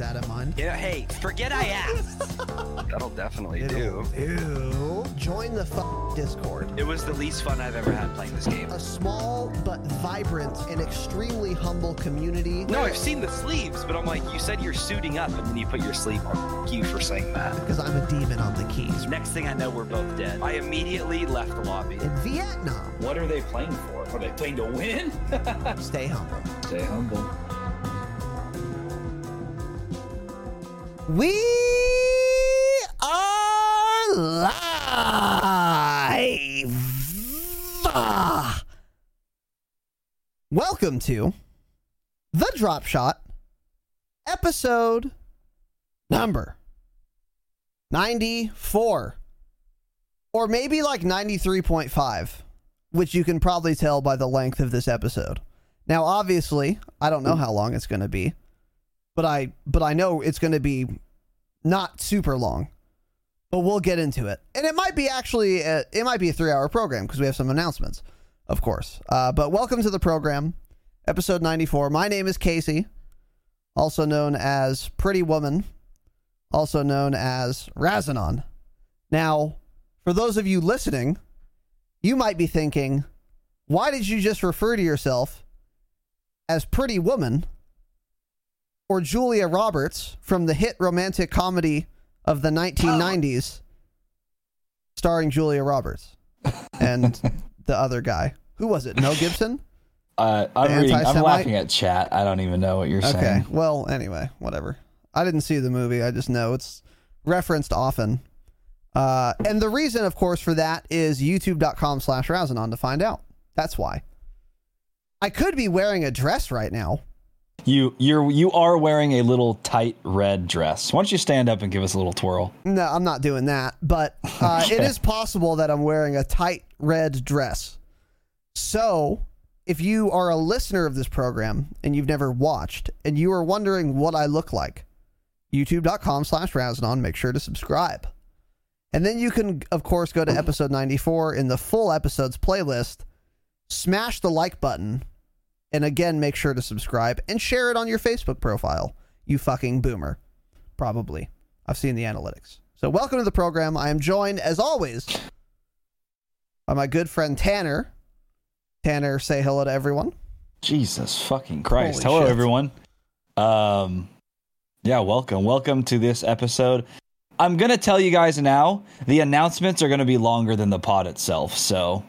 That in mind. Yeah, hey, forget I asked. That'll definitely do. Ew. Join the f- Discord. It was the least fun I've ever had playing this game. A small but vibrant and extremely humble community. No, I've seen the sleeves, but I'm like, you said you're suiting up, and then you put your sleeve on. Thank you for saying that. Because I'm a demon on the keys. Next thing I know, we're both dead. I immediately left the lobby. In Vietnam. What are they playing for? Are they playing to win? Stay humble. Stay humble. We are live. Ah. Welcome to The Drop Shot, episode number 94. Or maybe like 93.5, which you can probably tell by the length of this episode. Now, obviously, I don't know how long it's going to be but I but I know it's going to be not super long. But we'll get into it, and it might be actually a, it might be a three hour program because we have some announcements, of course. Uh, but welcome to the program, episode ninety four. My name is Casey, also known as Pretty Woman, also known as Razinon. Now, for those of you listening, you might be thinking, why did you just refer to yourself as Pretty Woman? Or Julia Roberts from the hit romantic comedy of the 1990s, starring Julia Roberts and the other guy. Who was it? Mel Gibson? Uh, I'm, reading, I'm laughing at chat. I don't even know what you're saying. Okay. Well, anyway, whatever. I didn't see the movie. I just know it's referenced often. Uh, and the reason, of course, for that is youtube.com slash Razinon to find out. That's why. I could be wearing a dress right now. You you're you are wearing a little tight red dress. Why don't you stand up and give us a little twirl? No, I'm not doing that. But uh, Okay. is possible that I'm wearing a tight red dress. So, if you are a listener of this program and you've never watched and you are wondering what I look like, youtube.com slash Razinon, make sure to subscribe. And then you can, of course, go to episode 94 in the full episodes playlist, smash the like button, and again, make sure to subscribe and share it on your Facebook profile. You fucking boomer. Probably. I've seen the analytics. So, welcome to the program. I am joined, as always, by my good friend Tanner. Tanner, say hello to everyone. Jesus fucking Christ. Holy Hello shit. everyone. Um yeah, welcome. Welcome to this episode. I'm going to tell you guys now, the announcements are going to be longer than the pod itself, so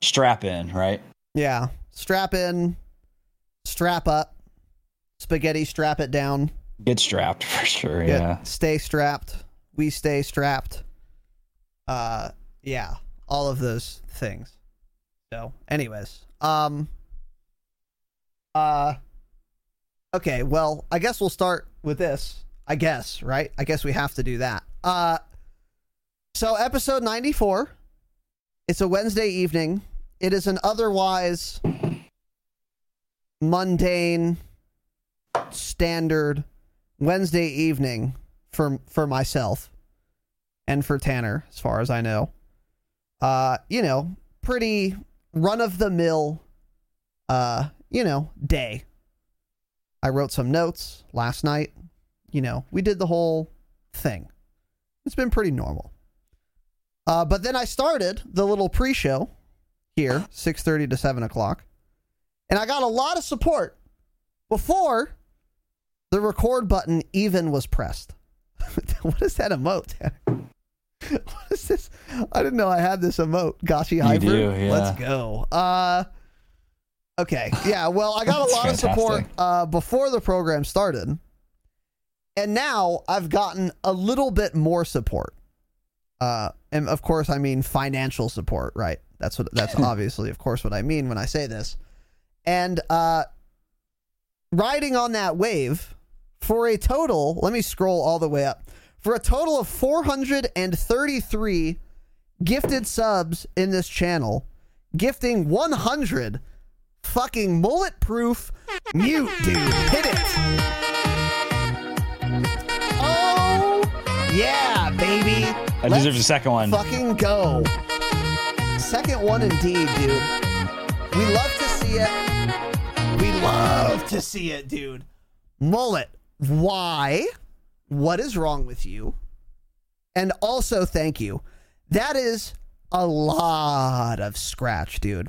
strap in, right? Yeah. Strap in, strap up, spaghetti, strap it down. Get strapped for sure, yeah. Stay strapped. We stay strapped. Uh, yeah. All of those things. So, anyways, um, uh, okay. Well, I guess we'll start with this. I guess, right? I guess we have to do that. Uh, so episode 94. It's a Wednesday evening. It is an otherwise mundane, standard Wednesday evening for for myself and for Tanner, as far as I know. Uh, you know, pretty run of the mill, uh, you know, day. I wrote some notes last night. You know, we did the whole thing. It's been pretty normal. Uh, but then I started the little pre-show here, six thirty to seven o'clock, and I got a lot of support before the record button even was pressed. what is that emote? what is this? I didn't know I had this emote. Gashi Hyper. do, yeah. Let's go. Uh, okay. Yeah. Well, I got a lot of support uh, before the program started, and now I've gotten a little bit more support. Uh, and of course, I mean financial support, right? That's what. That's obviously, of course, what I mean when I say this. And uh, riding on that wave for a total. Let me scroll all the way up for a total of 433 gifted subs in this channel, gifting 100 fucking mullet proof mute, dude. Hit it. Oh, yeah, baby. I Let's deserve the second one. Fucking go. Second one indeed, dude. We love to see it. Love to see it, dude. Mullet, why? What is wrong with you? And also, thank you. That is a lot of scratch, dude.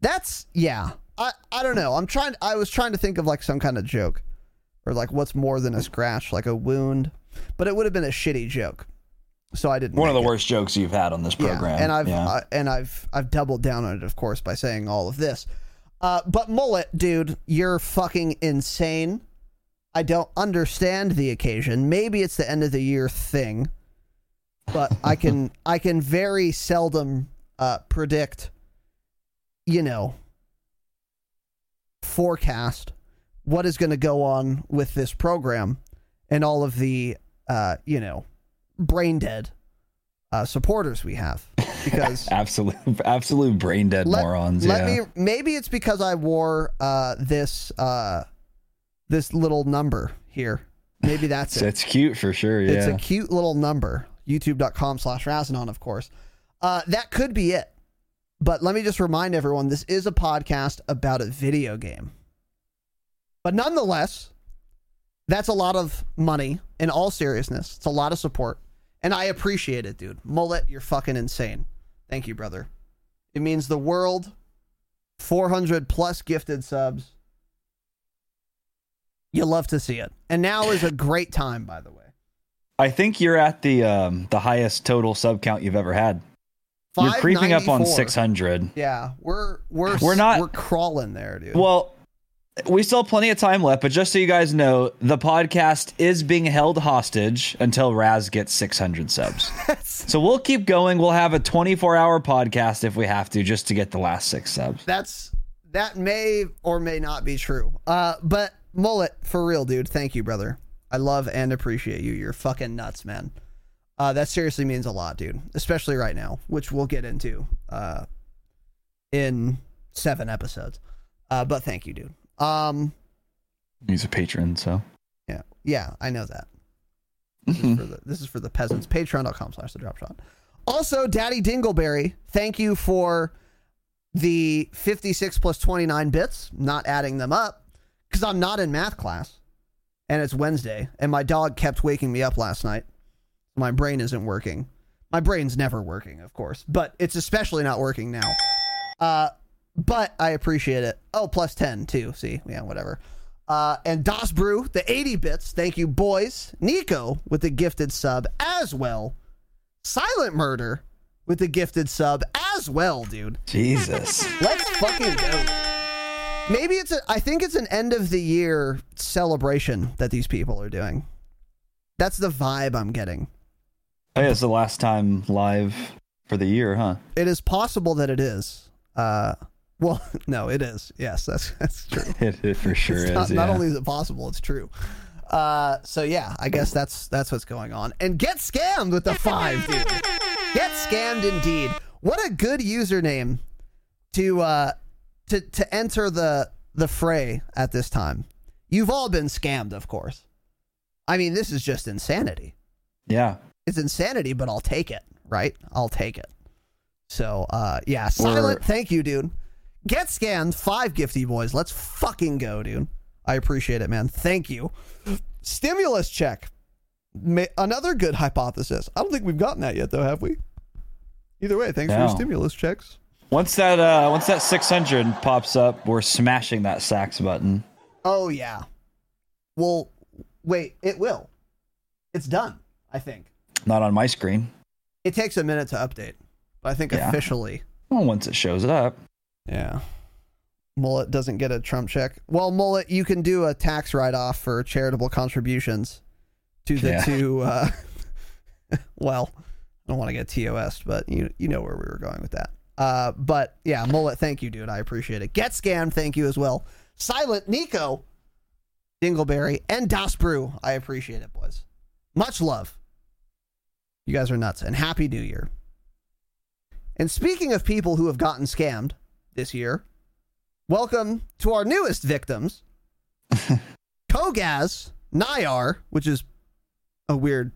That's yeah. I I don't know. I'm trying. I was trying to think of like some kind of joke, or like what's more than a scratch, like a wound. But it would have been a shitty joke, so I didn't. One of the it. worst jokes you've had on this program. Yeah, and I've Yeah. uh, and I've I've doubled down on it, of course, by saying all of this. Uh, but mullet, dude, you're fucking insane. I don't understand the occasion. Maybe it's the end of the year thing, but I can I can very seldom uh, predict, you know, forecast what is going to go on with this program and all of the uh, you know brain dead uh, supporters we have because absolute, absolute brain dead let, morons. let yeah. me maybe it's because I wore uh, this uh, this little number here. Maybe that's it. it's cute for sure. Yeah. It's a cute little number. YouTube.com slash Razinon, of course. Uh, that could be it. But let me just remind everyone this is a podcast about a video game. But nonetheless, that's a lot of money in all seriousness. It's a lot of support. And I appreciate it, dude. Mullet, you're fucking insane. Thank you, brother. It means the world. 400 plus gifted subs. You love to see it. And now is a great time, by the way. I think you're at the um, the highest total sub count you've ever had. You're creeping up on 600. Yeah, we're we're We're not- we're crawling there, dude. Well, we still have plenty of time left, but just so you guys know, the podcast is being held hostage until Raz gets 600 subs. so we'll keep going. We'll have a 24 hour podcast if we have to, just to get the last six subs. that's that may or may not be true. Uh, but mullet for real, dude. Thank you, brother. I love and appreciate you. You're fucking nuts, man. Uh, that seriously means a lot, dude. Especially right now, which we'll get into uh, in seven episodes. Uh, but thank you, dude. Um, He's a patron, so. yeah, yeah, I know that. This is for the this is for the peasants. Patreon.com slash the drop shot. Also, Daddy Dingleberry, thank you for the 56 plus 29 bits, not adding them up, because I'm not in math class. And it's Wednesday, and my dog kept waking me up last night. My brain isn't working. My brain's never working, of course, but it's especially not working now. Uh, but I appreciate it. Oh, plus 10 too. See, yeah, whatever. Uh, and Das Brew, the 80 bits. Thank you, boys. Nico with the gifted sub as well. Silent Murder with the gifted sub as well, dude. Jesus. Let's fucking go. Maybe it's a, I think it's an end of the year celebration that these people are doing. That's the vibe I'm getting. Oh, yeah, it's the last time live for the year, huh? It is possible that it is. Uh, well, no, it is. Yes, that's that's true. It, for sure It's is. not, yeah. not only is it possible, it's true. Uh, so yeah, I guess that's that's what's going on. And get scammed with the five, dude. Get scammed indeed. What a good username to uh to to enter the the fray at this time. You've all been scammed, of course. I mean, this is just insanity. Yeah. It's insanity, but I'll take it, right? I'll take it. So, uh, yeah, silent. We're- Thank you, dude. Get scanned. Five gifty boys. Let's fucking go, dude. I appreciate it, man. Thank you. Stimulus check. Ma- Another good hypothesis. I don't think we've gotten that yet, though, have we? Either way, thanks for your stimulus checks. Once that uh once that 600 pops up, we're smashing that sax button. Oh yeah. Well, wait. It will. It's done. I think Not on my screen. it takes a minute to update, but I think Yeah. officially, Well, once it shows it up. Yeah. Mullet doesn't get a Trump check. Well, Mullet, you can do a tax write-off for charitable contributions to the Yeah. two. Uh, well, I don't want to get TOS, but you you know where we were going with that. Uh, but yeah, Mullet, thank you, dude. I appreciate it. Get scammed, thank you as well. Silent Nico, Dingleberry, and Das Brew. I appreciate it, boys. Much love. You guys are nuts, and happy New Year. And speaking of people who have gotten scammed this year, welcome to our newest victims, Kogaz Nayar, which is a weird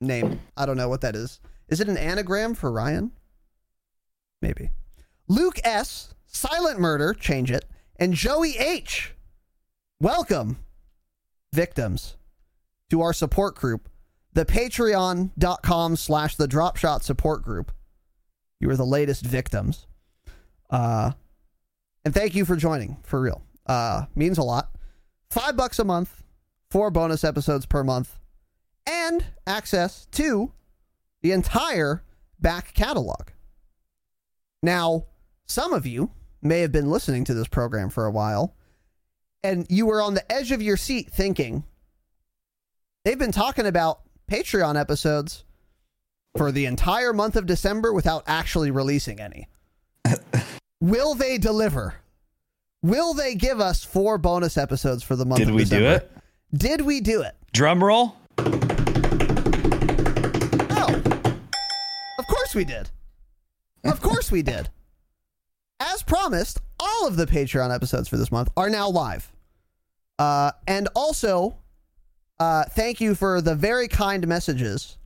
name. I don't know what that is. Is it an anagram for Ryan? Maybe. Luke S. Silent Murder, change it, and Joey H. Welcome, victims, to our support group, the patreon.com slash the dropshot support group. You are the latest victims. Uh, and thank you for joining, for real. Uh, means a lot. Five bucks a month, four bonus episodes per month, and access to the entire back catalog. Now, some of you may have been listening to this program for a while, and you were on the edge of your seat thinking, they've been talking about Patreon episodes for the entire month of December without actually releasing any. Will they deliver? Will they give us four bonus episodes for the month Did we do it? Did we do it? Drum roll. No. Of course we did. Of course we did. As promised, all of the Patreon episodes for this month are now live. Uh, and also, uh, thank you for the very kind messages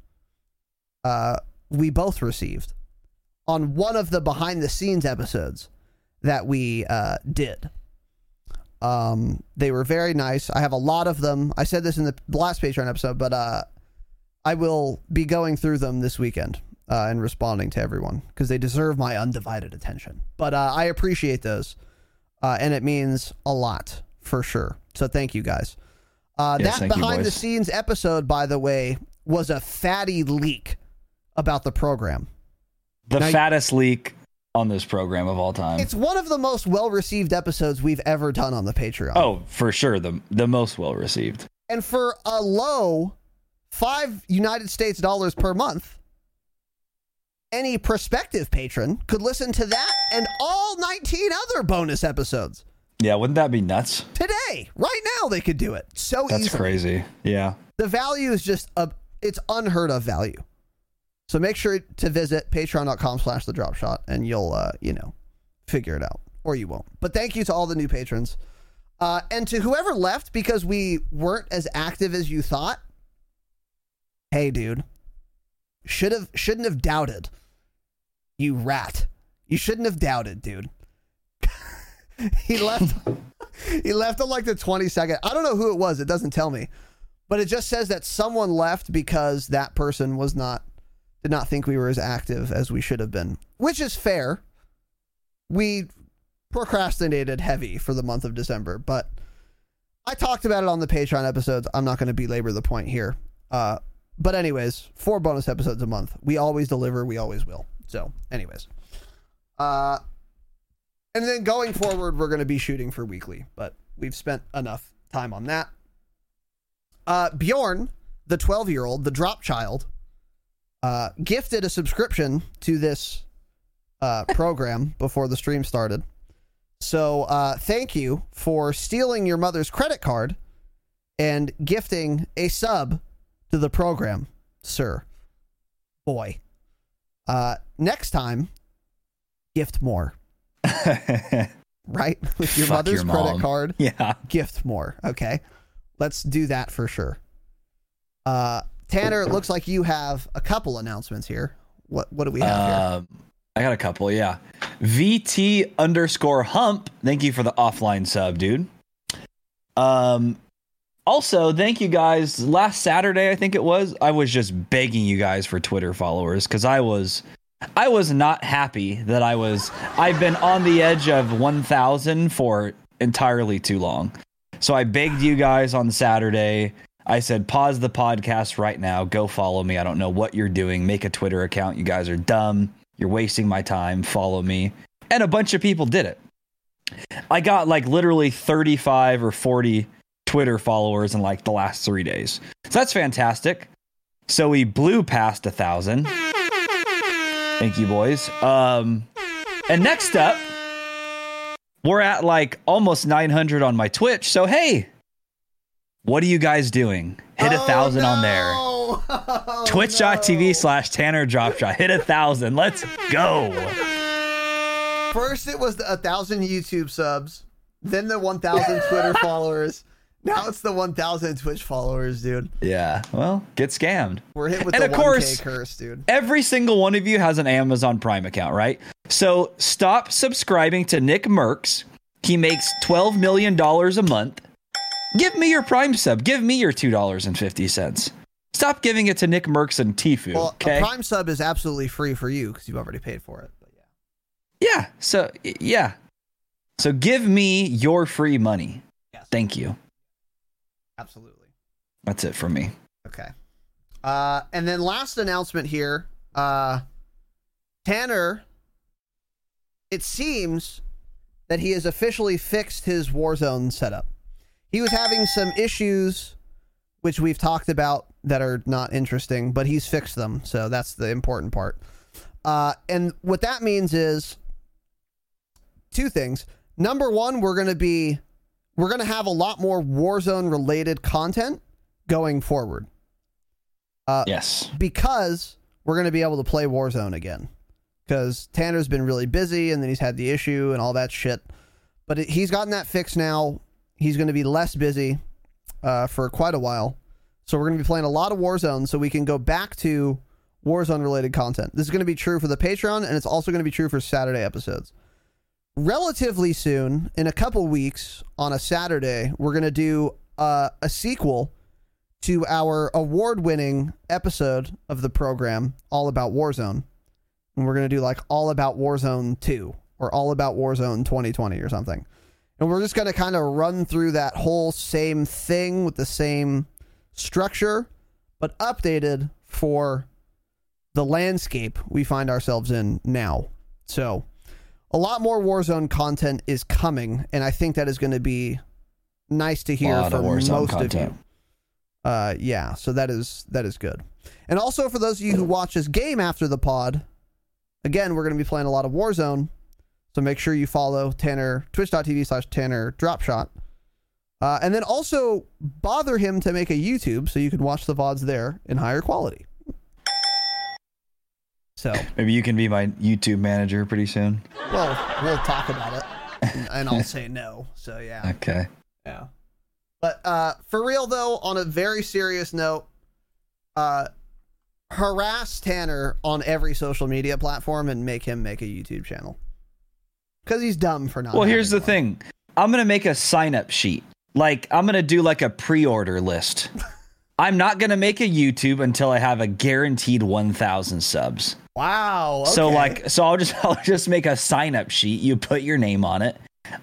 uh, we both received on one of the behind the scenes episodes that we uh, did. Um, they were very nice. I have a lot of them. I said this in the last Patreon episode, but uh, I will be going through them this weekend uh, and responding to everyone because they deserve my undivided attention. But uh, I appreciate those, uh, and it means a lot for sure. So thank you guys. Uh, Yes, that thank you, behind-the-scenes episode, by the way, was a fatty leak about the program. The Now- fattest leak on this program of all time. It's one of the most well received episodes we've ever done on the Patreon. oh, for sure. The the most well received. And for a low five United States dollars per month, any prospective patron could listen to that and all 19 other bonus episodes Yeah, wouldn't that be nuts? today. Right now, they could do it so That's easily. crazy. Yeah. The value is just a, it's unheard of value. So make sure to visit patreon.com slash the drop shot and you'll, uh, you know, figure it out or you won't. But thank you to all the new patrons. Uh, and to whoever left because we weren't as active as you thought. Hey, dude, should have shouldn't have doubted. You rat. You shouldn't have doubted, dude. he left. he left on like the twenty second. I don't know who it was. It doesn't tell me, but it just says that someone left because that person was not did not think we were as active as we should have been, which is fair. We procrastinated heavy for the month of December, but I talked about it on the Patreon episodes. I'm not going to belabor the point here. Uh, but anyways, four bonus episodes a month. We always deliver. We always will. So, anyways, uh, and then going forward, we're going to be shooting for weekly, but we've spent enough time on that. Uh, Bjorn, the 12 year old, the drop child, uh, gifted a subscription to this uh, program before the stream started. So uh, thank you for stealing your mother's credit card and gifting a sub to the program, sir. Boy. Uh, next time, gift more. right? With your Fuck mother's your credit card, Yeah. gift more. Okay. Let's do that for sure. Uh, Tanner, it looks like you have a couple announcements here. What what do we have here? Um, I got a couple, yeah. VT underscore hump. Thank you for the offline sub, dude. Um, also, thank you guys. Last Saturday, I think it was, I was just begging you guys for Twitter followers because I was, I was not happy that I was. I've been on the edge of 1,000 for entirely too long. So I begged you guys on Saturday. I said, pause the podcast right now. Go follow me. I don't know what you're doing. Make a Twitter account. You guys are dumb. You're wasting my time. Follow me. And a bunch of people did it. I got like literally 35 or 40 Twitter followers in like the last three days. So that's fantastic. So we blew past a thousand. Thank you, boys. Um, and next up, we're at like almost 900 on my Twitch. So hey, what are you guys doing? Hit a thousand on there. Oh, oh Twitch.tv slash Tanner Dropshot. Hit a thousand. Let's go. First, it was the, a thousand YouTube subs, then the one thousand Twitter followers. Now it's the one thousand Twitch followers, dude. Yeah. Well, get scammed. We're hit with And the of 1K course- curse, dude. Every single one of you has an Amazon Prime account, right? So stop subscribing to Nickmercs. He makes $12 million a month. Give me your Prime sub. Give me your $2.50. Stop giving it to Nickmercs and Tfue. Well, okay. a Prime sub is absolutely free for you because you've already paid for it. But yeah. yeah. So, yeah. So give me your free money. Yes. Thank you. Absolutely. That's it for me. Okay. Uh, and then last announcement here, uh, Tanner. It seems that he has officially fixed his Warzone setup. He was having some issues, which we've talked about that are not interesting, but he's fixed them, so that's the important part. Uh, and what that means is two things. Number one, we're going to be we're going to have a lot more Warzone related content going forward. Uh, Yes. because we're going to be able to play Warzone again. Because Tanner's been really busy and then he's had the issue and all that shit. But it, he's gotten that fixed now. He's going to be less busy uh, for quite a while. So we're going to be playing a lot of Warzone so we can go back to Warzone related content. This is going to be true for the Patreon and it's also going to be true for Saturday episodes. Relatively soon, in a couple weeks, on a Saturday, we're going to do uh, a sequel to our award winning episode of the program, All About Warzone. And we're going to do like All About Warzone 2 or All About Warzone 2020 or something. And we're just going to kind of run through that whole same thing with the same structure, but updated for the landscape we find ourselves in now. So, a lot more Warzone content is coming, and I think that is going to be nice to hear of from Warzone most of you. Uh, yeah, so that is that is good. And also for those of you who watch this game after the pod, again, we're going to be playing a lot of Warzone. So make sure you follow Tanner, twitch.tv slash Tanner Dropshot. Uh, and then also bother him to make a YouTube so you can watch the VODs there in higher quality. So, Maybe you can be my YouTube manager pretty soon. well, we'll talk about it. And, and I'll say no. So, yeah. Okay. Yeah. But uh, for real though, on a very serious note, uh, harass Tanner on every social media platform and make him make a YouTube channel because he's dumb for not. Well, here's the one. thing. I'm gonna make a sign up sheet. Like I'm gonna do like a pre-order list. I'm not gonna make a YouTube until I have a guaranteed 1,000 subs. Wow. So like, so I'll just I'll just make a sign up sheet. You put your name on it.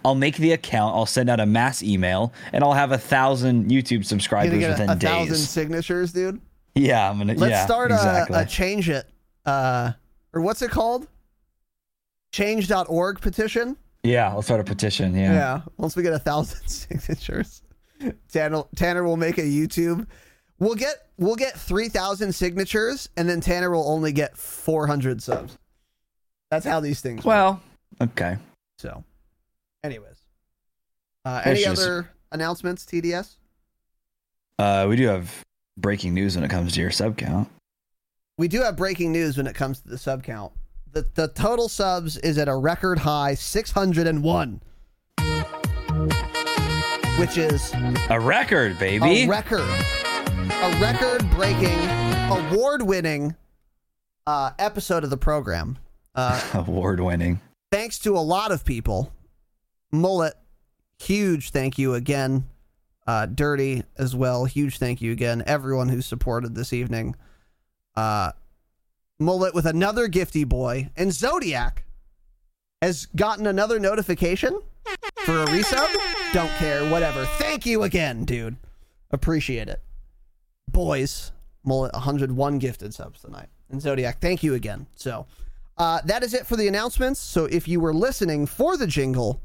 I'll make the account. I'll send out a mass email, and I'll have a thousand YouTube You're subscribers get within a, a days. thousand signatures, dude. Yeah, I'm gonna. Let's yeah, start exactly. a, a change it, uh, or what's it called? Change.org petition. yeah, I'll start a petition. Yeah. Yeah. Once we get a thousand signatures, Tanner, Tanner will make a YouTube. We'll get we'll get three thousand signatures, and then Tanner will only get four hundred subs. That's how these things. work. Well, okay. so, anyways, uh, any other announcements? TDS. Uh, we do have breaking news when it comes to your sub count. We do have breaking news when it comes to the sub count. The the total subs is at a record high six hundred and one. which is A record, baby. a record, a record-breaking, award-winning uh, episode of the program. Uh, Award winning. thanks to a lot of people. Mullet, huge thank you again. Uh, Dirty as well, huge thank you again. Everyone who supported this evening. Uh, Mullet with another gifty boy, and Zodiac has gotten another notification for a resub. Don't care, whatever. Thank you again, dude. Appreciate it. Boys, Mullet 101 gifted subs tonight. And Zodiac, thank you again. So, uh, that is it for the announcements. So if you were listening for the jingle,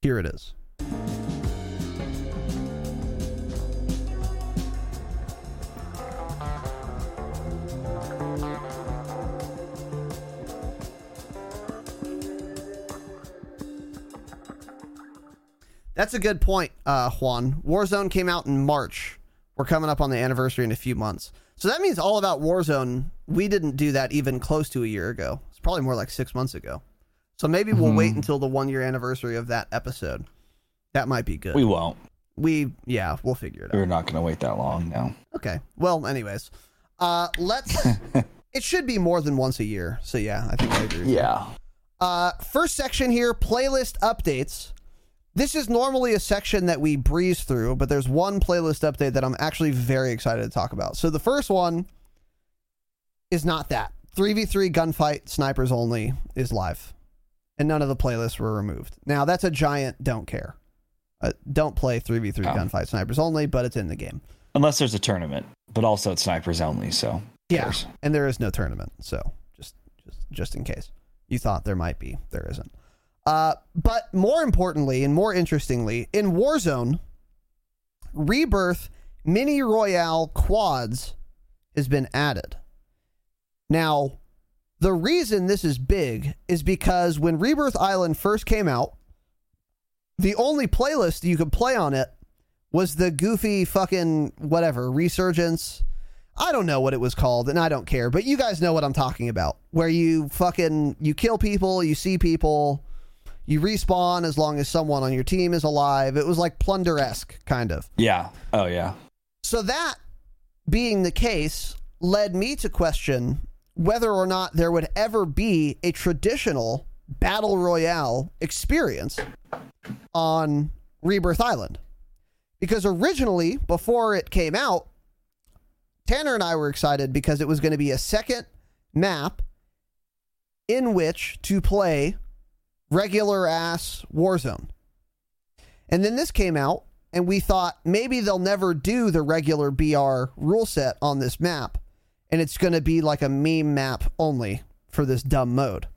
here it is. That's a good point, uh, Juan. Warzone came out in March. We're coming up on the anniversary in a few months. So that means all about Warzone, we didn't do that even close to a year ago. It's probably more like six months ago. So maybe we'll wait until the one year anniversary of that episode. That might be good. We won't. We, yeah, we'll figure it out. We're not going to wait that long now. Okay. Well, anyways, uh, let's. it should be more than once a year. So yeah, I think I agree. Yeah. Uh, first section here playlist updates. This is normally a section that we breeze through, but there's one playlist update that I'm actually very excited to talk about. So the first one is not that. 3v3 gunfight snipers only is live, and none of the playlists were removed. Now, that's a giant don't care. Uh, don't play 3v3 Oh. gunfight snipers only, but it's in the game. Unless there's a tournament, but also it's snipers only. So, Yeah, and there is no tournament, so just just just in case you thought there might be, there isn't. Uh, but more importantly and more interestingly, in Warzone, Rebirth Mini Royale quads has been added. Now, the reason this is big is because when Rebirth Island first came out, the only playlist you could play on it was the goofy fucking whatever resurgence. I don't know what it was called, and I don't care, but you guys know what I'm talking about. Where you fucking you kill people, you see people, you respawn as long as someone on your team is alive. It was like plunder esque kind of. Yeah. Oh, yeah. So that being the case led me to question whether or not there would ever be a traditional battle royale experience on Rebirth Island. Because originally, before it came out, Tanner and I were excited because it was going to be a second map in which to play regular ass Warzone. And then this came out, and we thought maybe they'll never do the regular BR rule set on this map, and it's going to be like a meme map only for this dumb mode.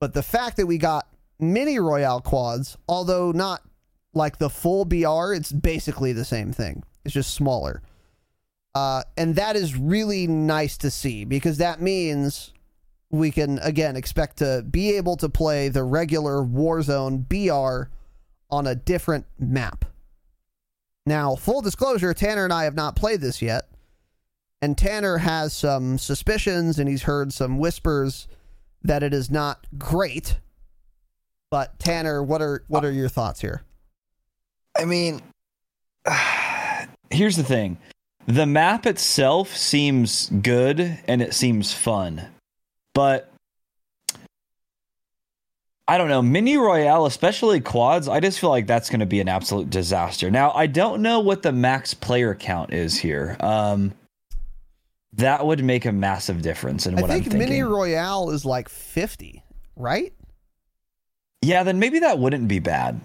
But the fact that we got mini Royale quads, although not like the full BR, it's basically the same thing. It's just smaller. Uh, and that is really nice to see because that means we can again expect to be able to play the regular Warzone BR on a different map. Now, full disclosure, Tanner and I have not played this yet. And Tanner has some suspicions and he's heard some whispers that it is not great. But Tanner, what are what are your thoughts here? I mean, here's the thing the map itself seems good and it seems fun, but I don't know. Mini Royale, especially quads, I just feel like that's going to be an absolute disaster. Now, I don't know what the max player count is here. Um, that would make a massive difference in what I think I'm thinking. Mini Royale is like 50, right? Yeah, then maybe that wouldn't be bad.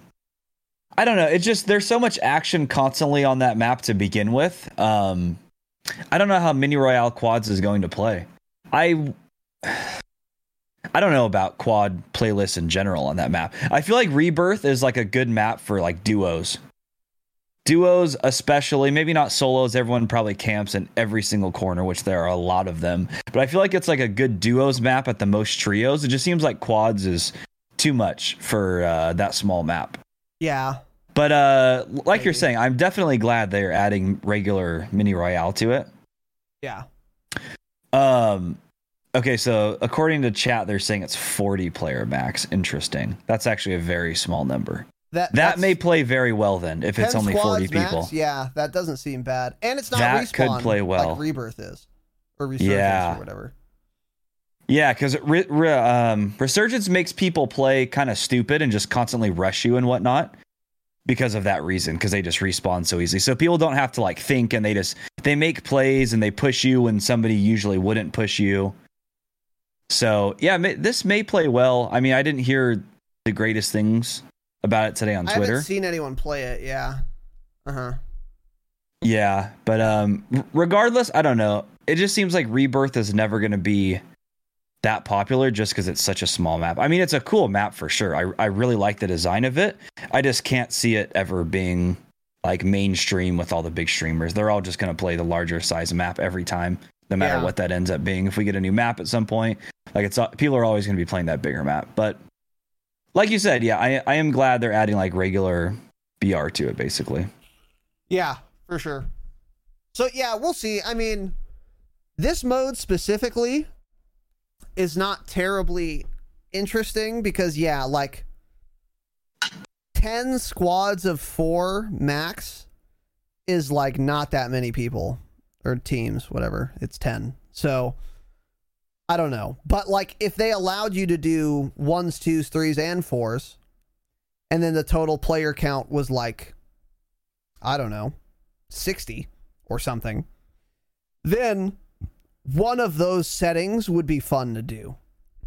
I don't know. It's just there's so much action constantly on that map to begin with. Um, I don't know how Mini Royale quads is going to play. I I don't know about quad playlists in general on that map. I feel like Rebirth is like a good map for like duos. Duos, especially, maybe not solos. Everyone probably camps in every single corner, which there are a lot of them. But I feel like it's like a good duos map at the most trios. It just seems like quads is too much for uh, that small map. Yeah. But uh, like you're saying, I'm definitely glad they're adding regular mini royale to it. Yeah. Um, okay, so according to chat, they're saying it's 40 player max. Interesting. That's actually a very small number. That That may play very well then if it's only squads 40 people. max, yeah, that doesn't seem bad, and it's not That respawn could play well. like Rebirth is, or Resurgence Yeah. or whatever. Yeah, because re- re- um, Resurgence makes people play kind of stupid and just constantly rush you and whatnot because of that reason, because they just respawn so easily. So people don't have to like think and they just they make plays and they push you when somebody usually wouldn't push you. So yeah, may, this may play well. I mean, I didn't hear the greatest things about it today on I Twitter. haven't seen anyone play it. Yeah. Uh huh. Yeah, but um regardless, I don't know. It just seems like Rebirth is never going to be that popular just cuz it's such a small map. I mean, it's a cool map for sure. I I really like the design of it. I just can't see it ever being like mainstream with all the big streamers. They're all just going to play the larger size map every time, no matter Yeah. what that ends up being. If we get a new map at some point, like it's people are always going to be playing that bigger map. But like you said, yeah, I I am glad they're adding like regular BR to it basically. Yeah, for sure. So yeah, we'll see. I mean, this mode specifically is not terribly interesting because yeah, like 10 squads of 4 max is like not that many people or teams, whatever. It's 10. So I don't know. But like if they allowed you to do ones, twos, threes and fours and then the total player count was like I don't know, 60 or something, then one of those settings would be fun to do,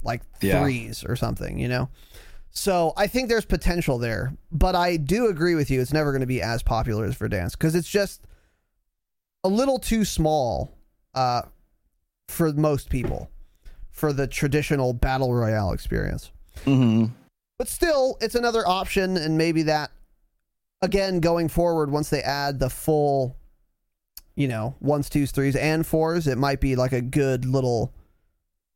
like Yeah. threes or something, you know? So I think there's potential there, but I do agree with you. It's never going to be as popular as Verdansk because it's just a little too small uh, for most people for the traditional battle royale experience. Mhm. But still, it's another option, and maybe that again going forward once they add the full you know ones twos threes and fours it might be like a good little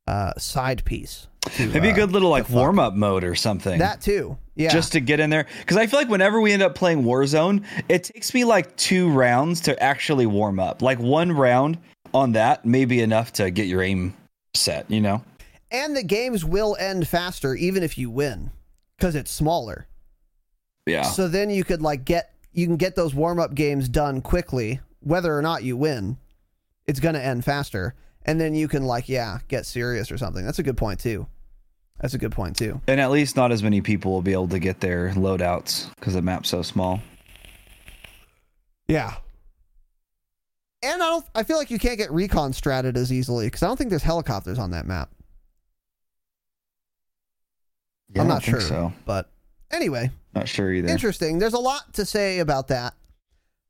uh side piece to, Maybe a uh, good little like warm up mode or something. that too yeah Just to get in there. Because I feel like whenever we end up playing Warzone, it takes me like two rounds to actually warm up. Like one round on that may be enough to get your aim set, you know? and the games will end faster even if you win because it's smaller Yeah. so then you could like get you can get those warm up games done quickly whether or not you win it's going to end faster and then you can like yeah get serious or something that's a good point too that's a good point too. And at least not as many people will be able to get their loadouts because the map's so small. yeah. And i don't i feel like you can't get recon stratted as easily because i don't think there's helicopters on that map. Yeah, i'm not don't sure So. but anyway. Not sure either. interesting. There's a lot to say about that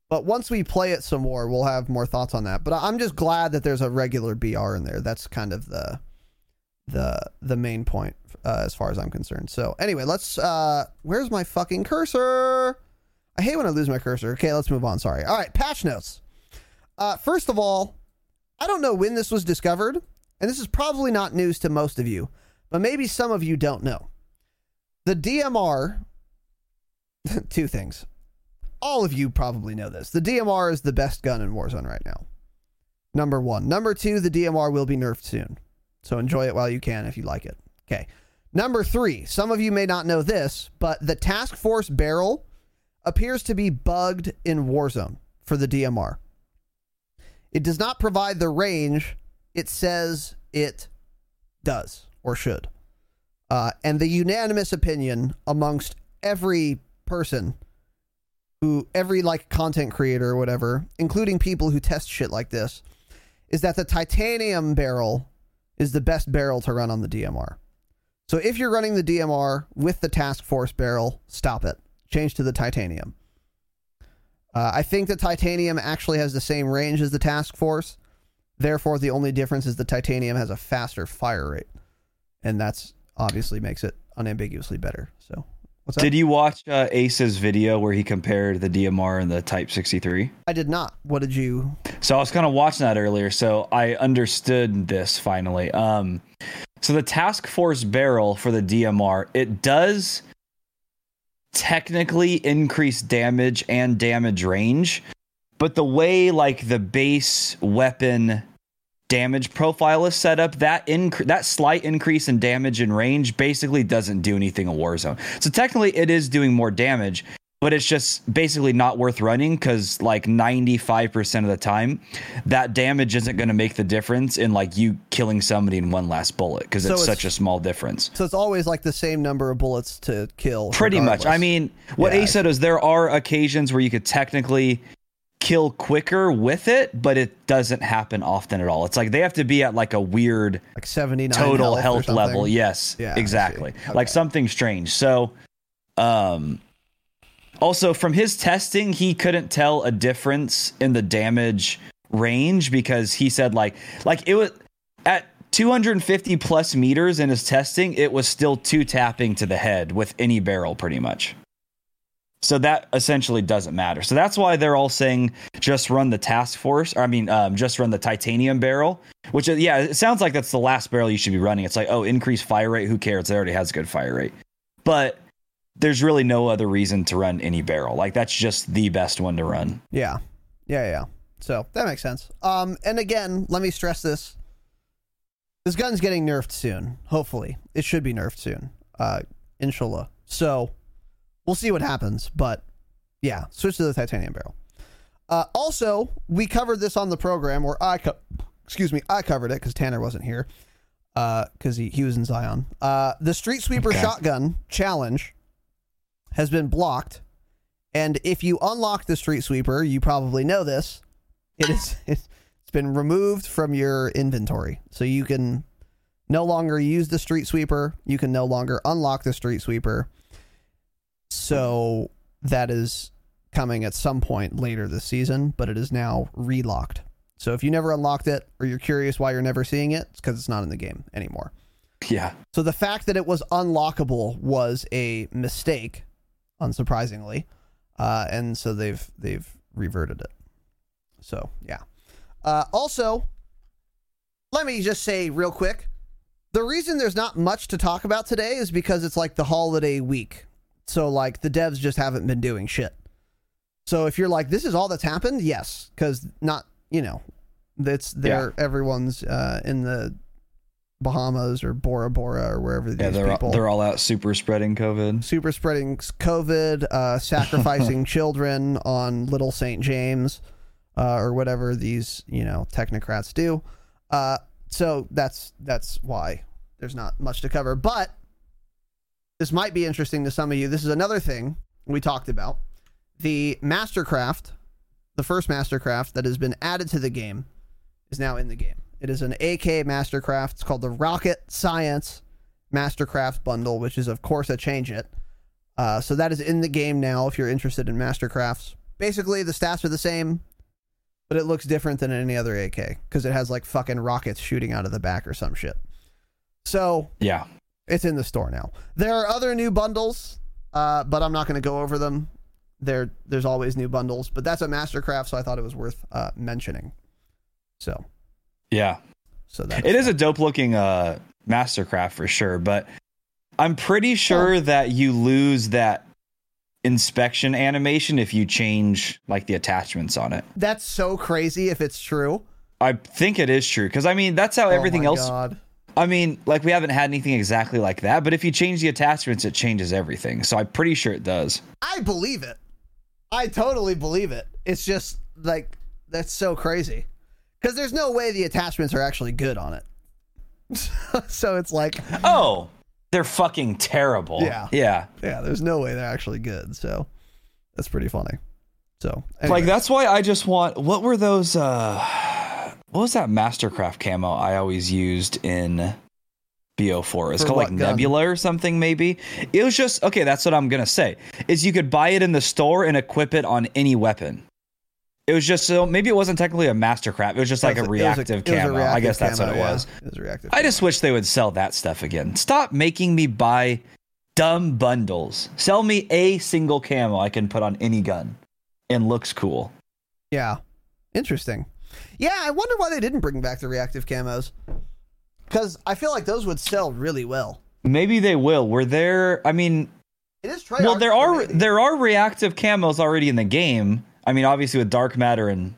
but once we play it some more we'll have more thoughts on that. But i'm just glad that there's a regular br in there. That's kind of the the the main point uh, as far as i'm concerned so anyway let's uh where's my fucking cursor i hate when i lose my cursor okay let's move on sorry all right patch notes uh first of all i don't know when this was discovered and this is probably not news to most of you but maybe some of you don't know the dmr two things. All of you probably know this. The DMR is the best gun in Warzone right now. Number one. Number two, the DMR will be nerfed soon. So enjoy it while you can if you like it. Okay. Number three, some of you may not know this, but the Task Force barrel appears to be bugged in Warzone for the DMR. It does not provide the range it says it does or should. Uh, and the unanimous opinion amongst every person who every like content creator or whatever, including people who test shit like this, is that the titanium barrel is the best barrel to run on the DMR. So if you're running the DMR with the task force barrel, stop it. Change to the titanium. Uh, I think the titanium actually has the same range as the task force. Therefore, the only difference is the titanium has a faster fire rate, and that's obviously makes it unambiguously better. So, what's that? Did you watch uh, Ace's video where he compared the DMR and the Type 63? I did not. What did you? So I was kind of watching that earlier, so I understood this finally. Um, so the Task Force barrel for the DMR, it does technically increase damage and damage range, but the way like the base weapon damage profile is set up, that inc- that slight increase in damage and range basically doesn't do anything in Warzone. So technically, it is doing more damage, but it's just basically not worth running because like 95% of the time, that damage isn't going to make the difference in like you killing somebody in one last bullet because So it's, it's- such a small difference. So it's always like the same number of bullets to kill. Pretty much. I mean, what Yeah, Ace said is there are occasions where you could technically kill quicker with it, but it doesn't happen often at all. It's like they have to be at like a weird like 79 total health, health level. Yes, Yeah, exactly. Okay. Like something strange. So, um, also from his testing, he couldn't tell a difference in the damage range because he said like like it was at 250 plus meters in his testing, it was still two tapping to the head with any barrel pretty much. So that essentially doesn't matter. So that's why they're all saying just run the task force. Or I mean, um, just run the titanium barrel. Which is, yeah, it sounds like that's the last barrel you should be running. It's like, oh, increase fire rate. Who cares? It already has a good fire rate. But there's really no other reason to run any barrel. Like that's just the best one to run. Yeah. Yeah, yeah. So that makes sense. Um, and again, let me stress this. This gun's getting nerfed soon. Hopefully. It should be nerfed soon. Uh, inshallah. So we'll see what happens. But yeah, switch to the titanium barrel. Uh, also, we covered this on the program, or I, co- excuse me, I covered it because Tanner wasn't here, because he, he was in Zion. Uh, the Street Sweeper Okay. shotgun challenge has been blocked, and if you unlock the Street Sweeper, you probably know this. It is it's been removed from your inventory, so you can no longer use the Street Sweeper. You can no longer unlock the Street Sweeper. So that is coming at some point later this season, but it is now relocked. So if you never unlocked it or you're curious why you're never seeing it, it's because it's not in the game anymore. Yeah. So the fact that it was unlockable was a mistake, unsurprisingly, uh, and so they've they've reverted it. So yeah. Uh, also, let me just say real quick, the reason there's not much to talk about today is because it's like the holiday week. So like the devs just haven't been doing shit. So if you're like, this is all that's happened, yes, because not you know, that's they're everyone's uh, in the Bahamas or Bora Bora or wherever these Yeah, they're people all, they're all out super spreading COVID. super spreading COVID, uh, sacrificing children on Little St. James, uh, or whatever these you know technocrats do. Uh, so that's that's why there's not much to cover. But this might be interesting to some of you. This is another thing we talked about: the Mastercraft, the first Mastercraft that has been added to the game, is now in the game. It is an AK Mastercraft. It's called the Rocket Science Mastercraft bundle, which is of course a change it. Uh, so that is in the game now. If you're interested in Mastercrafts, basically the stats are the same, but it looks different than any other AK because it has like fucking rockets shooting out of the back or some shit. So Yeah. It's in the store now. There are other new bundles, uh, but I'm not going to go over them. There, there's always new bundles, but that's a Mastercraft, so I thought it was worth uh, mentioning. So, Yeah. so that It is a dope looking uh Mastercraft for sure, but I'm pretty sure that you lose that inspection animation if you change like the attachments on it. that's so crazy if it's true. I think it is true because I mean that's how everything oh my else. God. I mean, like we haven't had anything exactly like that, but if you change the attachments, it changes everything. So I'm pretty sure it does. I believe it. I totally believe it. It's just like that's so crazy because there's no way the attachments are actually good on it. so it's like, Oh, they're fucking terrible. Yeah. yeah. yeah, there's no way they're actually good. So that's pretty funny. So Like that's why I just want. What were those? uh What was that Mastercraft camo I always used in BO4? It's For called like gun? Nebula or something. Maybe it was just okay. That's what I'm gonna say. Is you could buy it in the store and equip it on any weapon. It was just so maybe it wasn't technically a Mastercraft. It was just like a was it was reactive it was a camo. I guess that's camo, what it yeah. was. It was a reactive. I just wish they would sell that stuff again. Stop making me buy dumb bundles. Sell me a single camo I can put on any gun and looks cool. Yeah. Interesting. Yeah, I wonder why they didn't bring back the reactive camos. Because I feel like those would sell really well. Maybe they will. Were there? I mean, It is Treyarch. well, there are maybe. there are reactive camos already in the game. I mean, obviously with dark matter and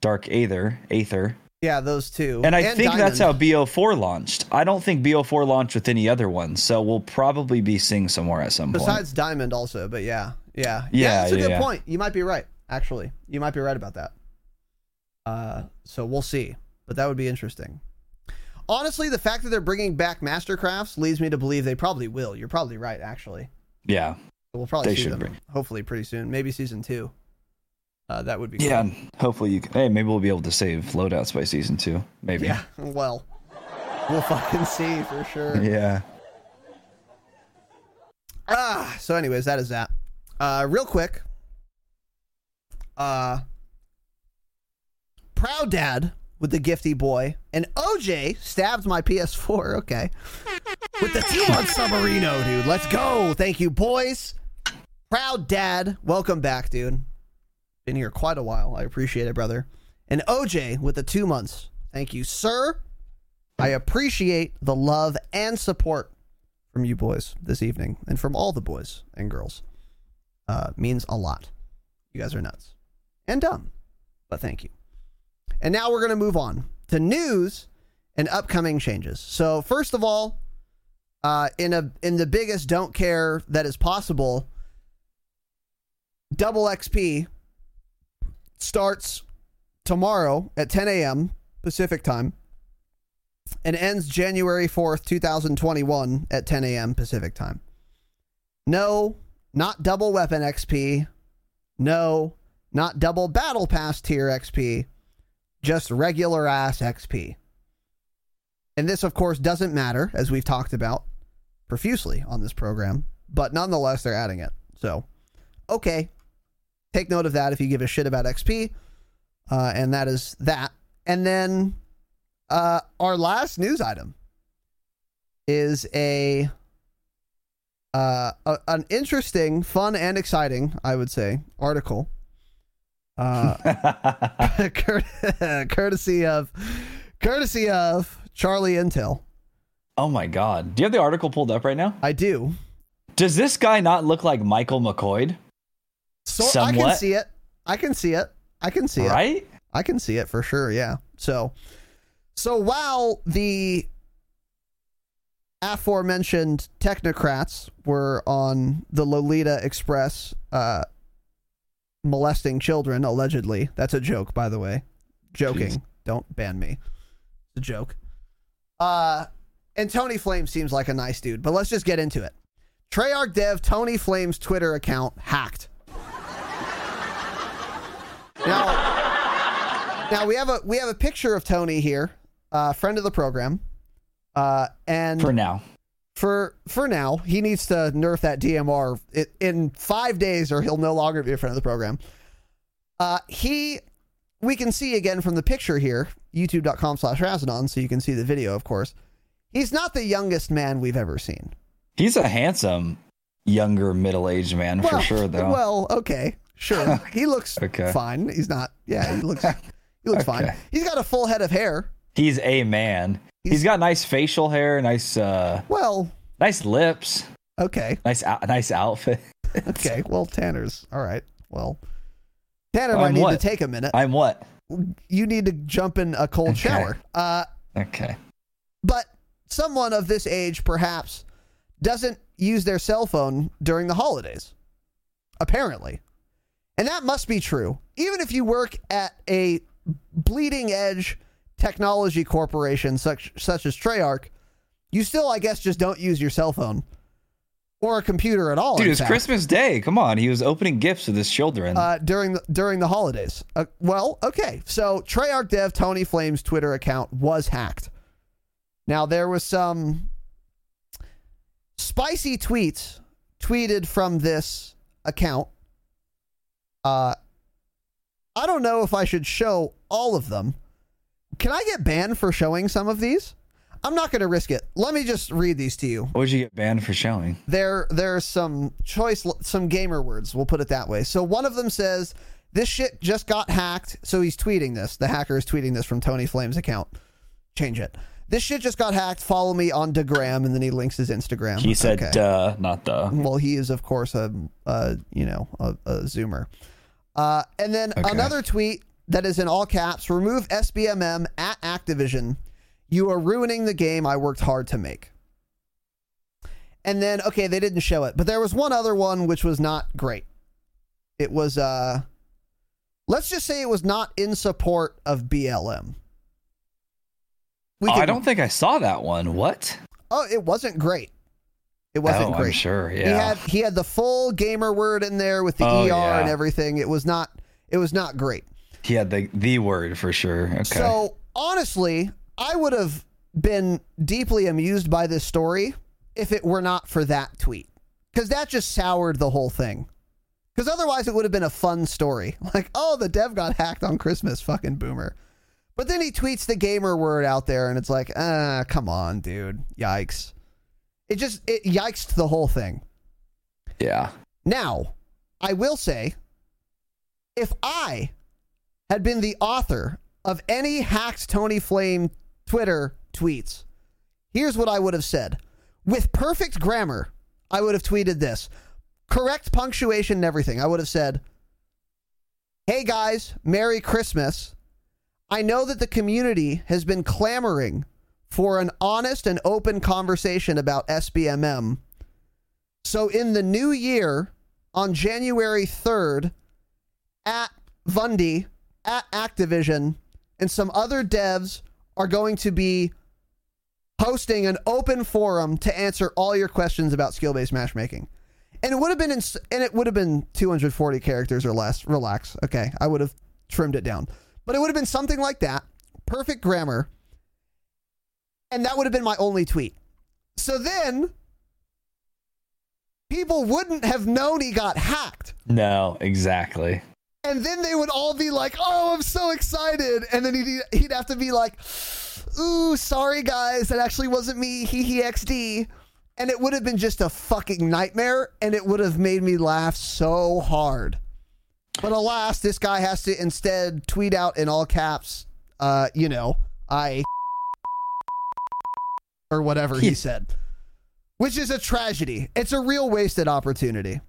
dark aether, aether. Yeah, those two. And I think that's how BO4 launched. I don't think BO4 launched with any other ones, so we'll probably be seeing some more at some point. Besides Diamond, also, but yeah, yeah, Yeah, That's a yeah, good yeah. point. You might be right. Actually, you might be right about that. Uh, so we'll see, but that would be interesting. Honestly, the fact that they're bringing back Mastercrafts leads me to believe they probably will. You're probably right, actually. Yeah. We'll probably They see should them bring- hopefully pretty soon. Maybe season two. Uh, that would be Yeah, cool. hopefully you can. Hey, maybe we'll be able to save loadouts by season two. Maybe. Yeah. Well, we'll fucking see for sure. Yeah. Ah, so anyways, that is that. Uh real quick. Uh Proud Dad with the gifty boy and OJ stabbed my PS4, okay. With the two on Subarino, dude. Let's go. Thank you, boys. Proud Dad, welcome back, dude. Been here quite a while. I appreciate it, brother. And OJ with the 2 months. Thank you, sir. I appreciate the love and support from you boys this evening and from all the boys and girls. Uh, means a lot. You guys are nuts and dumb, but thank you. And now we're going to move on to news and upcoming changes. So first of all, uh, in a in the biggest don't care that is possible, Double XP starts tomorrow at 10 a.m. Pacific time and ends January 4th, 2021 at 10 a.m. Pacific time. No, not double weapon XP. No, not double battle pass tier XP. Just regular ass XP. And this, of course, doesn't matter, as we've talked about profusely on this program, but nonetheless, they're adding it. So, okay. Take note of that if you give a shit about XP. Uh, and that is that. And then uh, our last news item is a, uh, a an interesting, fun, and exciting, I would say, article. Uh, cur- courtesy of courtesy of Charlie Intel. Oh my god. Do you have the article pulled up right now? I do. Does this guy not look like Michael McCoy? So I can see it. I can see it. I can see it. Right? I can see it for sure. Yeah. So, so while the aforementioned technocrats were on the Lolita Express, uh, molesting children allegedly. That's a joke, by the way. Joking. Jeez. Don't ban me. It's a joke. Uh, and Tony Flame seems like a nice dude, but let's just get into it. Treyarch dev Tony Flame's Twitter account hacked. Now, now we have a we have a picture of Tony here, uh, friend of the program, uh, and For now. For for now, he needs to nerf that DMR in five days, or he'll no longer be a friend of the program. Uh, he, we can see again from the picture here, youtube.com slash Razinon, so you can see the video, of course. He's not the youngest man we've ever seen. He's a handsome, younger, middle aged man for sure, though. Well, okay, sure. He looks Okay. fine. He's not. Yeah, he looks. He looks fine. He's got a full head of hair. He's a man. He's got nice facial hair, nice, uh, Well, nice lips, okay, nice, out nice outfit. okay. Well, Tanner's all right. Well, Tanner I'm need what? to take a minute. I'm what? you need to jump in a cold Okay. shower. Uh, Okay. but someone of this age perhaps doesn't use their cell phone during the holidays. Apparently. And that must be true. Even if you work at a bleeding edge technology corporations such such as Treyarch, you still I guess just don't use your cell phone or a computer at all. Dude, it's fact, Christmas Day. Come on. He was opening gifts with his children. uh, during the during the holidays. Uh, well, okay. So Treyarch dev Tony Flame's Twitter account was hacked. Now there was some spicy tweets tweeted from this account. Uh, I don't know if I should show all of them. Can I get banned for showing some of these? I'm not going to risk it. Let me just read these to you what would you get banned for showing? there there's some choice some gamer words we'll put it that way so one of them says this shit just got hacked so he's tweeting this the hacker is tweeting this from tony flame's account change it this shit just got hacked follow me on degram and then he links his instagram He said, Okay. duh, not the. well he is of course a, a you know a, a zoomer uh, and then Okay. another tweet that is in all caps, remove SBMM at Activision. You are ruining the game I worked hard to make. And then, okay, they didn't show it, but there was one other one which was not great. It was, uh, let's just say it was not in support of BLM. Oh, I don't think I saw that one. What? Oh, it wasn't great. It wasn't oh, great. I'm sure. He Yeah. had he had the full gamer word in there with the Oh, ER yeah. and everything. It was not it was not great. He had the the word for sure. Okay. So honestly, I would have been deeply amused by this story if it were not for that tweet. Because that just soured the whole thing. Because otherwise it would have been a fun story. Like, oh, the dev got hacked on Christmas, fucking boomer. But then he tweets the gamer word out there and it's like, ah, come on, dude. Yikes. It just it yikes the whole thing. yeah. Now, I will say, if I had been the author of any hacked Tony Flame Twitter tweets, here's what I would have said. With perfect grammar, I would have tweeted this. Correct punctuation and everything. I would have said, Hey guys, Merry Christmas. I know that the community has been clamoring for an honest and open conversation about SBMM. So in the new year, on January 3rd, at Vundy, at Activision, and some other devs are going to be hosting an open forum to answer all your questions about skill-based matchmaking. And it would have been and it would have been 240 characters or less. Relax. Okay. I would have trimmed it down. But it would have been something like that. Perfect grammar. And that would have been my only tweet. So then people wouldn't have known he got hacked. No, exactly. And then they would all be like, "Oh, I'm so excited!" And then he'd he'd have to be like, "Ooh, sorry guys, that actually wasn't me. Hee hee xd." And it would have been just a fucking nightmare, and it would have made me laugh so hard. But alas, this guy has to instead tweet out in all caps, uh, you know, I or whatever he said, which is a tragedy. It's a real wasted opportunity.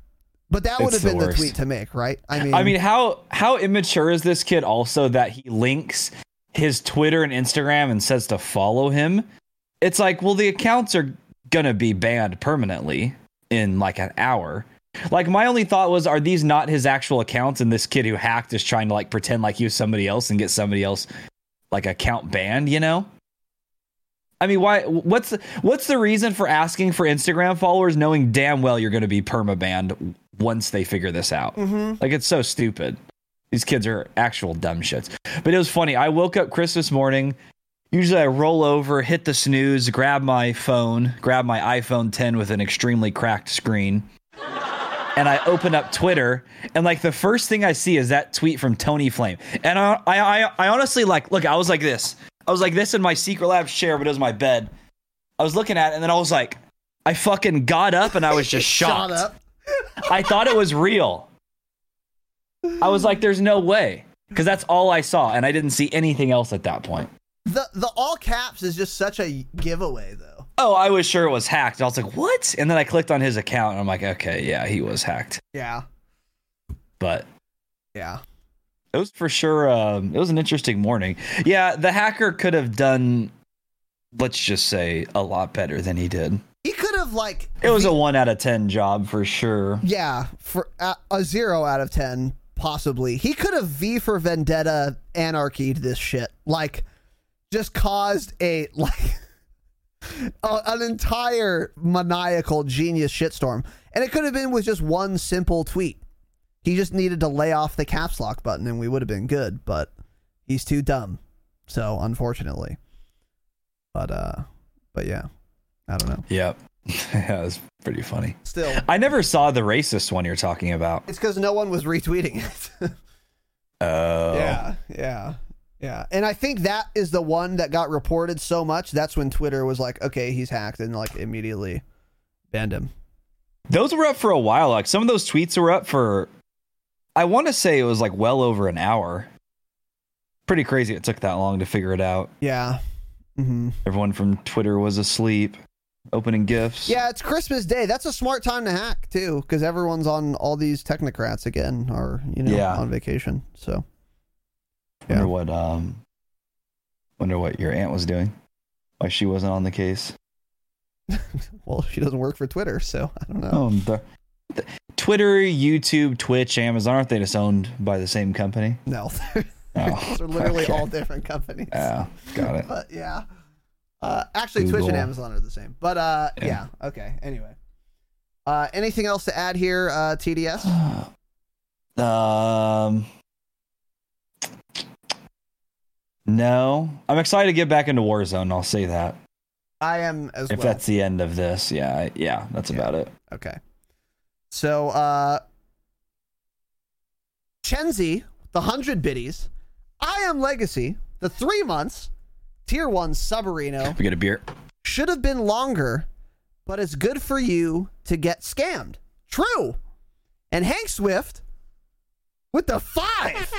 But that would It's have been the the tweet to make, right? I mean, I mean, how how immature is this kid? Also, that he links his Twitter and Instagram and says to follow him. It's like, well, the accounts are gonna be banned permanently in like an hour. Like my only thought was, are these not his actual accounts? And this kid who hacked is trying to like pretend like he was somebody else and get somebody else like account banned. You know? I mean, why? What's the, what's the reason for asking for Instagram followers, knowing damn well you're going to be perma banned once they figure this out? Mm-hmm. Like it's so stupid. These kids are actual dumb shits. But it was funny. I woke up Christmas morning. Usually I roll over, hit the snooze, grab my phone, grab my iPhone 10 with an extremely cracked screen. And I open up Twitter, and like the first thing I see is that tweet from Tony Flame. And I, I, I, I honestly like, look, I was like this. I was like this in my Secretlab chair, but it was my bed. I was looking at it, and then I was like, I fucking got up and I was just shocked. Shut up. I thought it was real. I was like, there's no way. Because that's all I saw, and I didn't see anything else at that point. The the all caps is just such a giveaway though. Oh, I was sure it was hacked. I was like, what? And then I clicked on his account, and I'm like, okay, yeah, he was hacked. Yeah. But Yeah. It was for sure, um, it was an interesting morning. Yeah, the hacker could have done, let's just say, a lot better than he did. He could have like It was a one out of 10 job for sure. yeah, for uh, a 0 out of 10 possibly. He could have V for Vendetta anarchied this shit. Like just caused a like an entire maniacal genius shitstorm. And it could have been with just one simple tweet. He just needed to lay off the caps lock button and we would have been good, but he's too dumb. So, unfortunately. But uh but yeah. I don't know. Yep. yeah, it was pretty funny. Still, I never saw the racist one you're talking about. it's cuz no one was retweeting it. Oh. Yeah, yeah, yeah. And I think that is the one that got reported so much. That's when Twitter was like, okay, he's hacked, and like immediately banned him. Those were up for a while. Like some of those tweets were up for, I want to say it was like well over an hour. Pretty crazy it took that long to figure it out. Yeah. hmm Everyone from Twitter was asleep, opening gifts. Yeah, it's Christmas Day. That's a smart time to hack too, because everyone's on all these technocrats again, or you know, Yeah. on vacation. So Wonder Yeah. what um wonder what your aunt was doing. Why she wasn't on the case. Well, she doesn't work for Twitter, so I don't know. Oh, the, the- Twitter, YouTube, Twitch, Amazon aren't they just owned by the same company? No, Oh, those are literally okay. all different companies. Yeah, got it. But yeah. Uh, actually, Twitch and Amazon are the same. But uh, yeah. Yeah. Okay. Anyway. Uh, anything else to add here, uh, TDS? Um, no, I'm excited to get back into Warzone. I'll say that. I am as well. If well. that's the end of this, yeah, yeah, that's Yeah. about it. Okay. So, uh, Chenzi, the 100 biddies, I am Legacy, the three months, tier one Subarino, We get a beer. should have been longer, but it's good for you to get scammed. True. And Hank Swift with the five.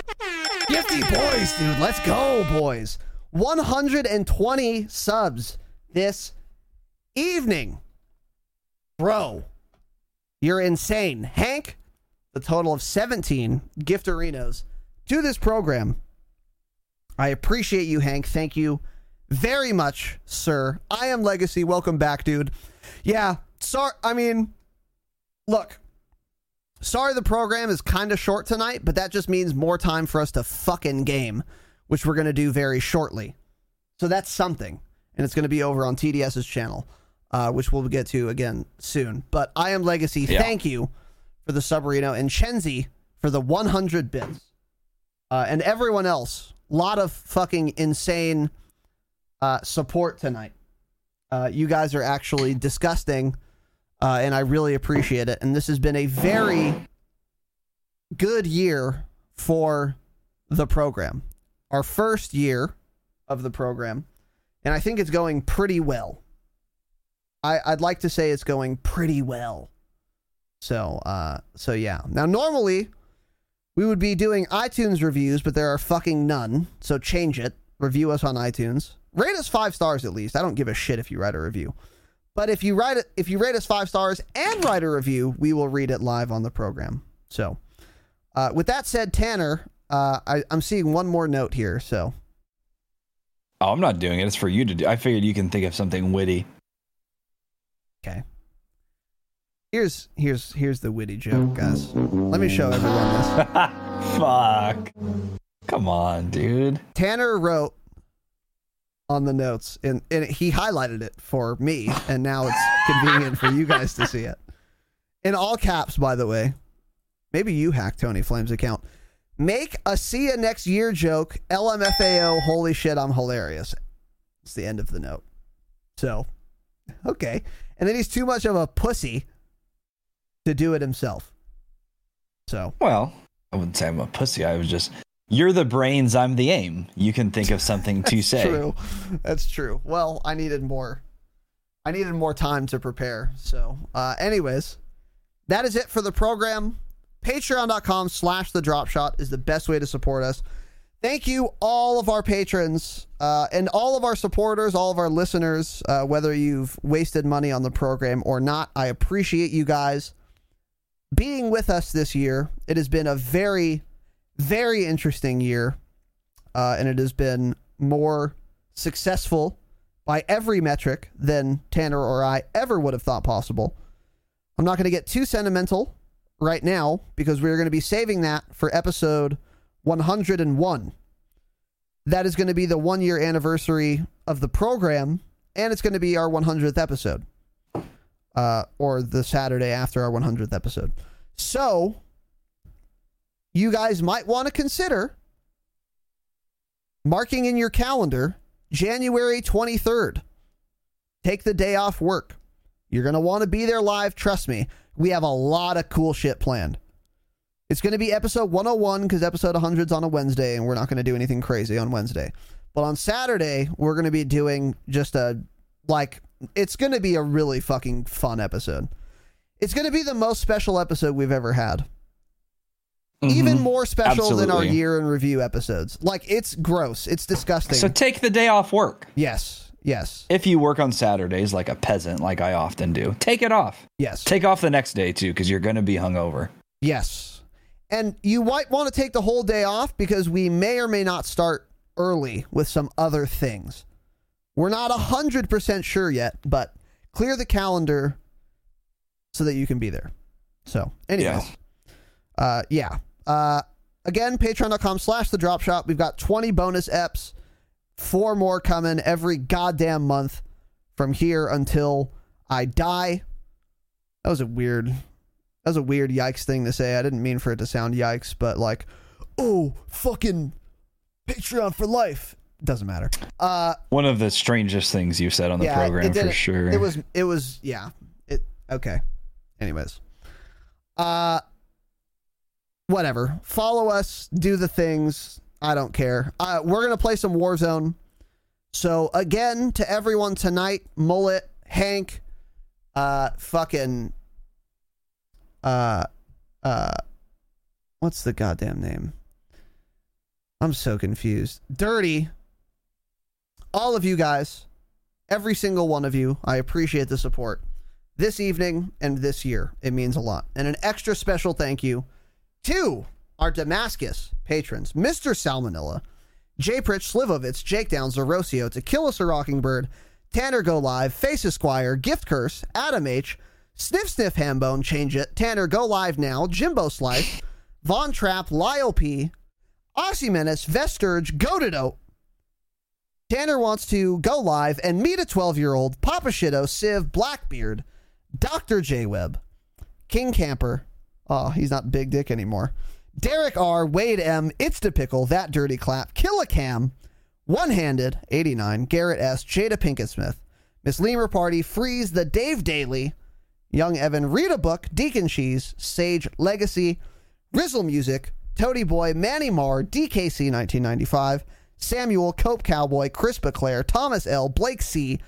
Gifty boys, dude. Let's go, boys. 120 subs this evening. Bro, you're insane. Hank, the total of 17 gifterinos to this program. I appreciate you, Hank. Thank you very much, sir. I am Legacy. Welcome back, dude. Yeah, sorry. I mean, look, sorry the program is kind of short tonight, but that just means more time for us to fucking game, which we're going to do very shortly. So that's something. And it's going to be over on TDS's channel, uh, which we'll get to again soon. But I am Legacy. Yeah. Thank you for the Subarino and Chenzi for the 100 bits. Uh, and everyone else, lot of fucking insane uh, support tonight. Uh, you guys are actually disgusting, uh, and I really appreciate it. And this has been a very good year for the program. Our first year of the program, and I think it's going pretty well. I, I'd like to say it's going pretty well. So, uh, so yeah. Now, normally we would be doing iTunes reviews, but there are fucking none. So change it. Review us on iTunes. Rate us five stars at least. I don't give a shit if you write a review. But if you write it, if you rate us five stars and write a review, we will read it live on the program. So, uh, with that said, Tanner, uh, I, I'm seeing one more note here. So, Oh, I'm not doing it. It's for you to do. I figured you can think of something witty. Okay. Here's here's here's the witty joke, guys. Let me show everyone this. Fuck. Come on, dude. Tanner wrote on the notes, and, and he highlighted it for me, and now it's convenient for you guys to see it. In all caps, by the way. Maybe you hacked Tony Flame's account. Make a see ya next year joke. LMFAO. Holy shit, I'm hilarious. It's the end of the note. So, okay. And then he's too much of a pussy to do it himself. So, Well, I wouldn't say I'm a pussy. I was just, you're the brains, I'm the aim. You can think of something to say. True. That's true. Well, I needed more. I needed more time to prepare. So, uh, anyways, that is it for the program. Patreon.com slash the drop shot is the best way to support us. Thank you, all of our patrons uh, and all of our supporters, all of our listeners, uh, whether you've wasted money on the program or not. I appreciate you guys being with us this year. It has been a very, very interesting year, uh, and it has been more successful by every metric than Tanner or I ever would have thought possible. I'm not going to get too sentimental right now because we're going to be saving that for episode 101. That is going to be the one year anniversary of the program, and it's going to be our 100th episode, uh, or the Saturday after our 100th episode. So, you guys might want to consider marking in your calendar January 23rd. Take the day off work. You're going to want to be there live. Trust me. We have a lot of cool shit planned. It's going to be episode 101 because episode 100 is on a Wednesday and we're not going to do anything crazy on Wednesday. But on Saturday, we're going to be doing just a, like, it's going to be a really fucking fun episode. It's going to be the most special episode we've ever had. Even Mhm. more special than our year in review episodes. Like, it's gross. It's disgusting. So take the day off work. yes. Yes. If you work on Saturdays like a peasant, like I often do, take it off. Yes. Take off the next day too, because you're going to be hungover. Yes. And you might want to take the whole day off because we may or may not start early with some other things. We're not 100% sure yet, but clear the calendar so that you can be there. So, anyways, yeah. Uh, yeah. Uh, again, patreon.com slash the drop shot. We've got 20 bonus eps, four more coming every goddamn month from here until I die. That was a weird that was a weird yikes thing to say. I didn't mean for it to sound yikes, but like, oh, fucking Patreon for life. Doesn't matter. Uh, One of the strangest things you said on the yeah, program for sure. It was it was yeah. It okay. Anyways. Uh whatever. Follow us, do the things. I don't care. Uh we're gonna play some Warzone. So again, to everyone tonight, Mullet, Hank, uh fucking uh uh what's the goddamn name? I'm so confused. Dirty. All of you guys, every single one of you, I appreciate the support this evening and this year. It means a lot. And an extra special thank you to our Damascus patrons, Mr. Salmonella, J. Pritch, Slivovitz, Jake Downs, Zerosio, Tequila Sir Rockingbird, Tanner Go Live, Face Esquire, Gift Curse, Adam H., Sniff Sniff Hambone, Change It, Tanner Go Live Now, Jimbo Slice, Von Trap, Lyle P., Menace, Vesturge, Goatido, Tanner wants to go live and meet a 12 year old, Papa Shido, Civ, Blackbeard, Dr. J Web, King Camper. Oh, he's not Big Dick anymore. Derek R, Wade M, It's the Pickle, That Dirty Clap, Killacam, One Handed, 89, Garrett S, Jada Pinkett Smith, Miss Lemur Party, Freeze, The Dave Daily, Young Evan, Read a Book, Deacon Cheese, Sage Legacy, Rizzle Music, Toady Boy, Manny Marr, DKC 1995, Samuel, Cope Cowboy, Chris Beclaire, Thomas L, Blake C,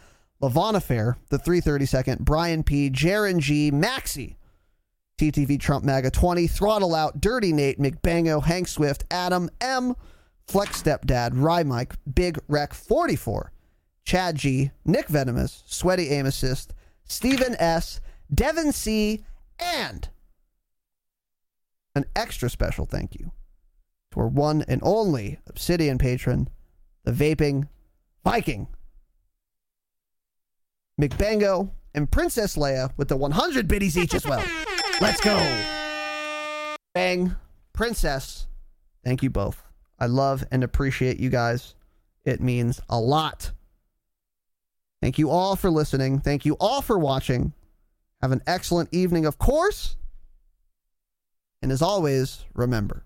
Lavon Fair, The 332nd, Brian P, Jaron G, Maxie, TTV Trump MAGA 20, Throttle Out, Dirty Nate, McBango, Hank Swift, Adam M, Flex Stepdad, Rye Mike, Big Rec 44, Chad G, Nick Venomous, Sweaty Aim Assist, Stephen S, Devin C, and an extra special thank you to our one and only Obsidian patron, the Vaping Viking, McBango, and Princess Leia with the 100 biddies each as well. Let's go. Bang, Princess, thank you both. I love and appreciate you guys. It means a lot. Thank you all for listening. Thank you all for watching. Have an excellent evening, of course. And as always, remember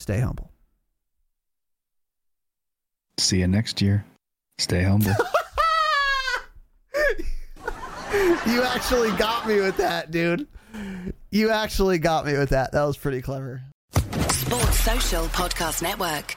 stay humble. See you next year. Stay humble. You actually got me with that, dude. You actually got me with that. That was pretty clever. Sports Social Podcast Network.